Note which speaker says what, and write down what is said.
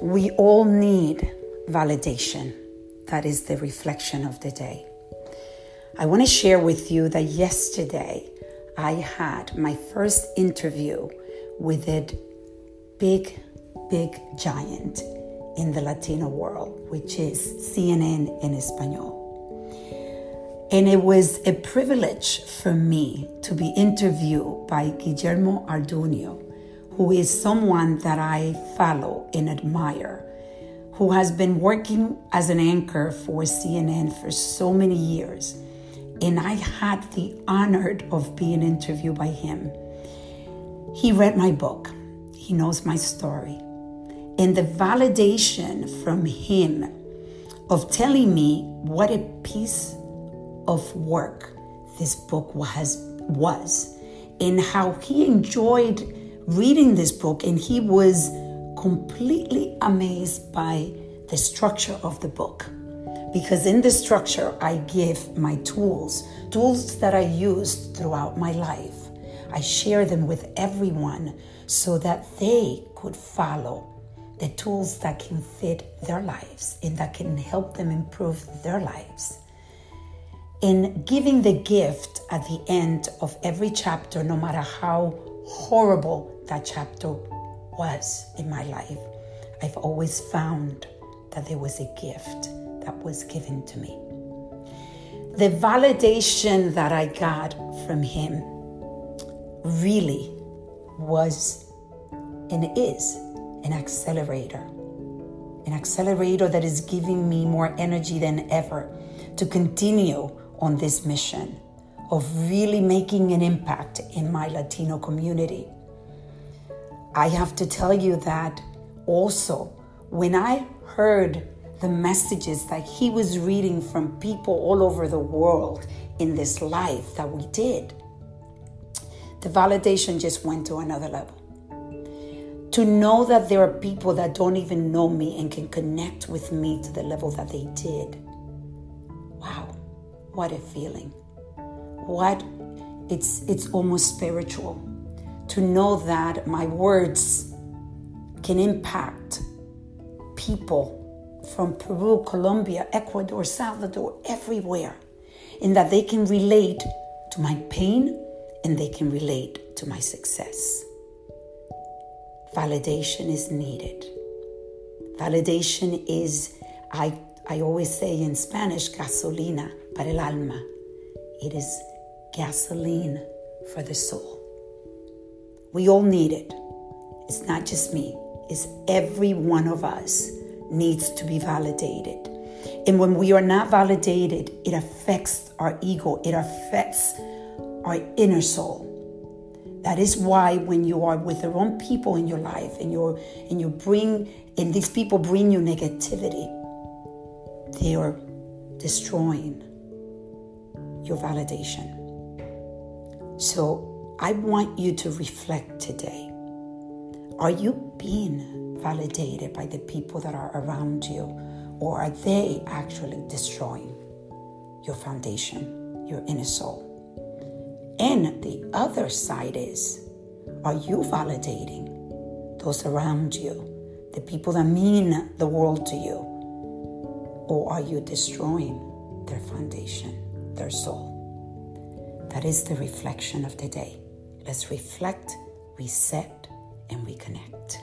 Speaker 1: We all need validation. That is the reflection of the day. I want to share with you that yesterday I had my first interview with a big, big giant in the Latino world, which is CNN in Espanol. And it was a privilege for me to be interviewed by Guillermo Arduino, who is someone that I follow and admire, who has been working as an anchor for CNN for so many years. And I had the honor of being interviewed by him. He read my book, he knows my story. And the validation from him of telling me what a piece of work this book was was and how he enjoyed reading this book and he was completely amazed by the structure of the book. Because in the structure I give my tools tools that I used throughout my life. I share them with everyone so that they could follow the tools that can fit their lives and that can help them improve their lives. In giving the gift at the end of every chapter, no matter how horrible that chapter was in my life, I've always found that there was a gift that was given to me. The validation that I got from him really was and is an accelerator. An accelerator that is giving me more energy than ever to continue on this mission of really making an impact in my Latino community. I have to tell you that also, when I heard the messages that he was reading from people all over the world in this life that we did, the validation just went to another level. To know that there are people that don't even know me and can connect with me to the level that they did. Wow what a feeling. What it's it's almost spiritual to know that my words can impact people from Peru, Colombia, Ecuador, Salvador, everywhere, and that they can relate to my pain and they can relate to my success. Validation is needed. Validation is, I, I always say in Spanish, gasolina para el alma. It is gasoline for the soul. We all need it. It's not just me, it's every one of us needs to be validated. And when we are not validated, it affects our ego, it affects our inner soul. That is why when you are with the wrong people in your life and you and you bring and these people bring you negativity, they are destroying your validation. So I want you to reflect today. Are you being validated by the people that are around you, or are they actually destroying your foundation, your inner soul? And the other side is, are you validating those around you, the people that mean the world to you? Or are you destroying their foundation? their soul. That is the reflection of the day. Let's reflect, reset, and reconnect.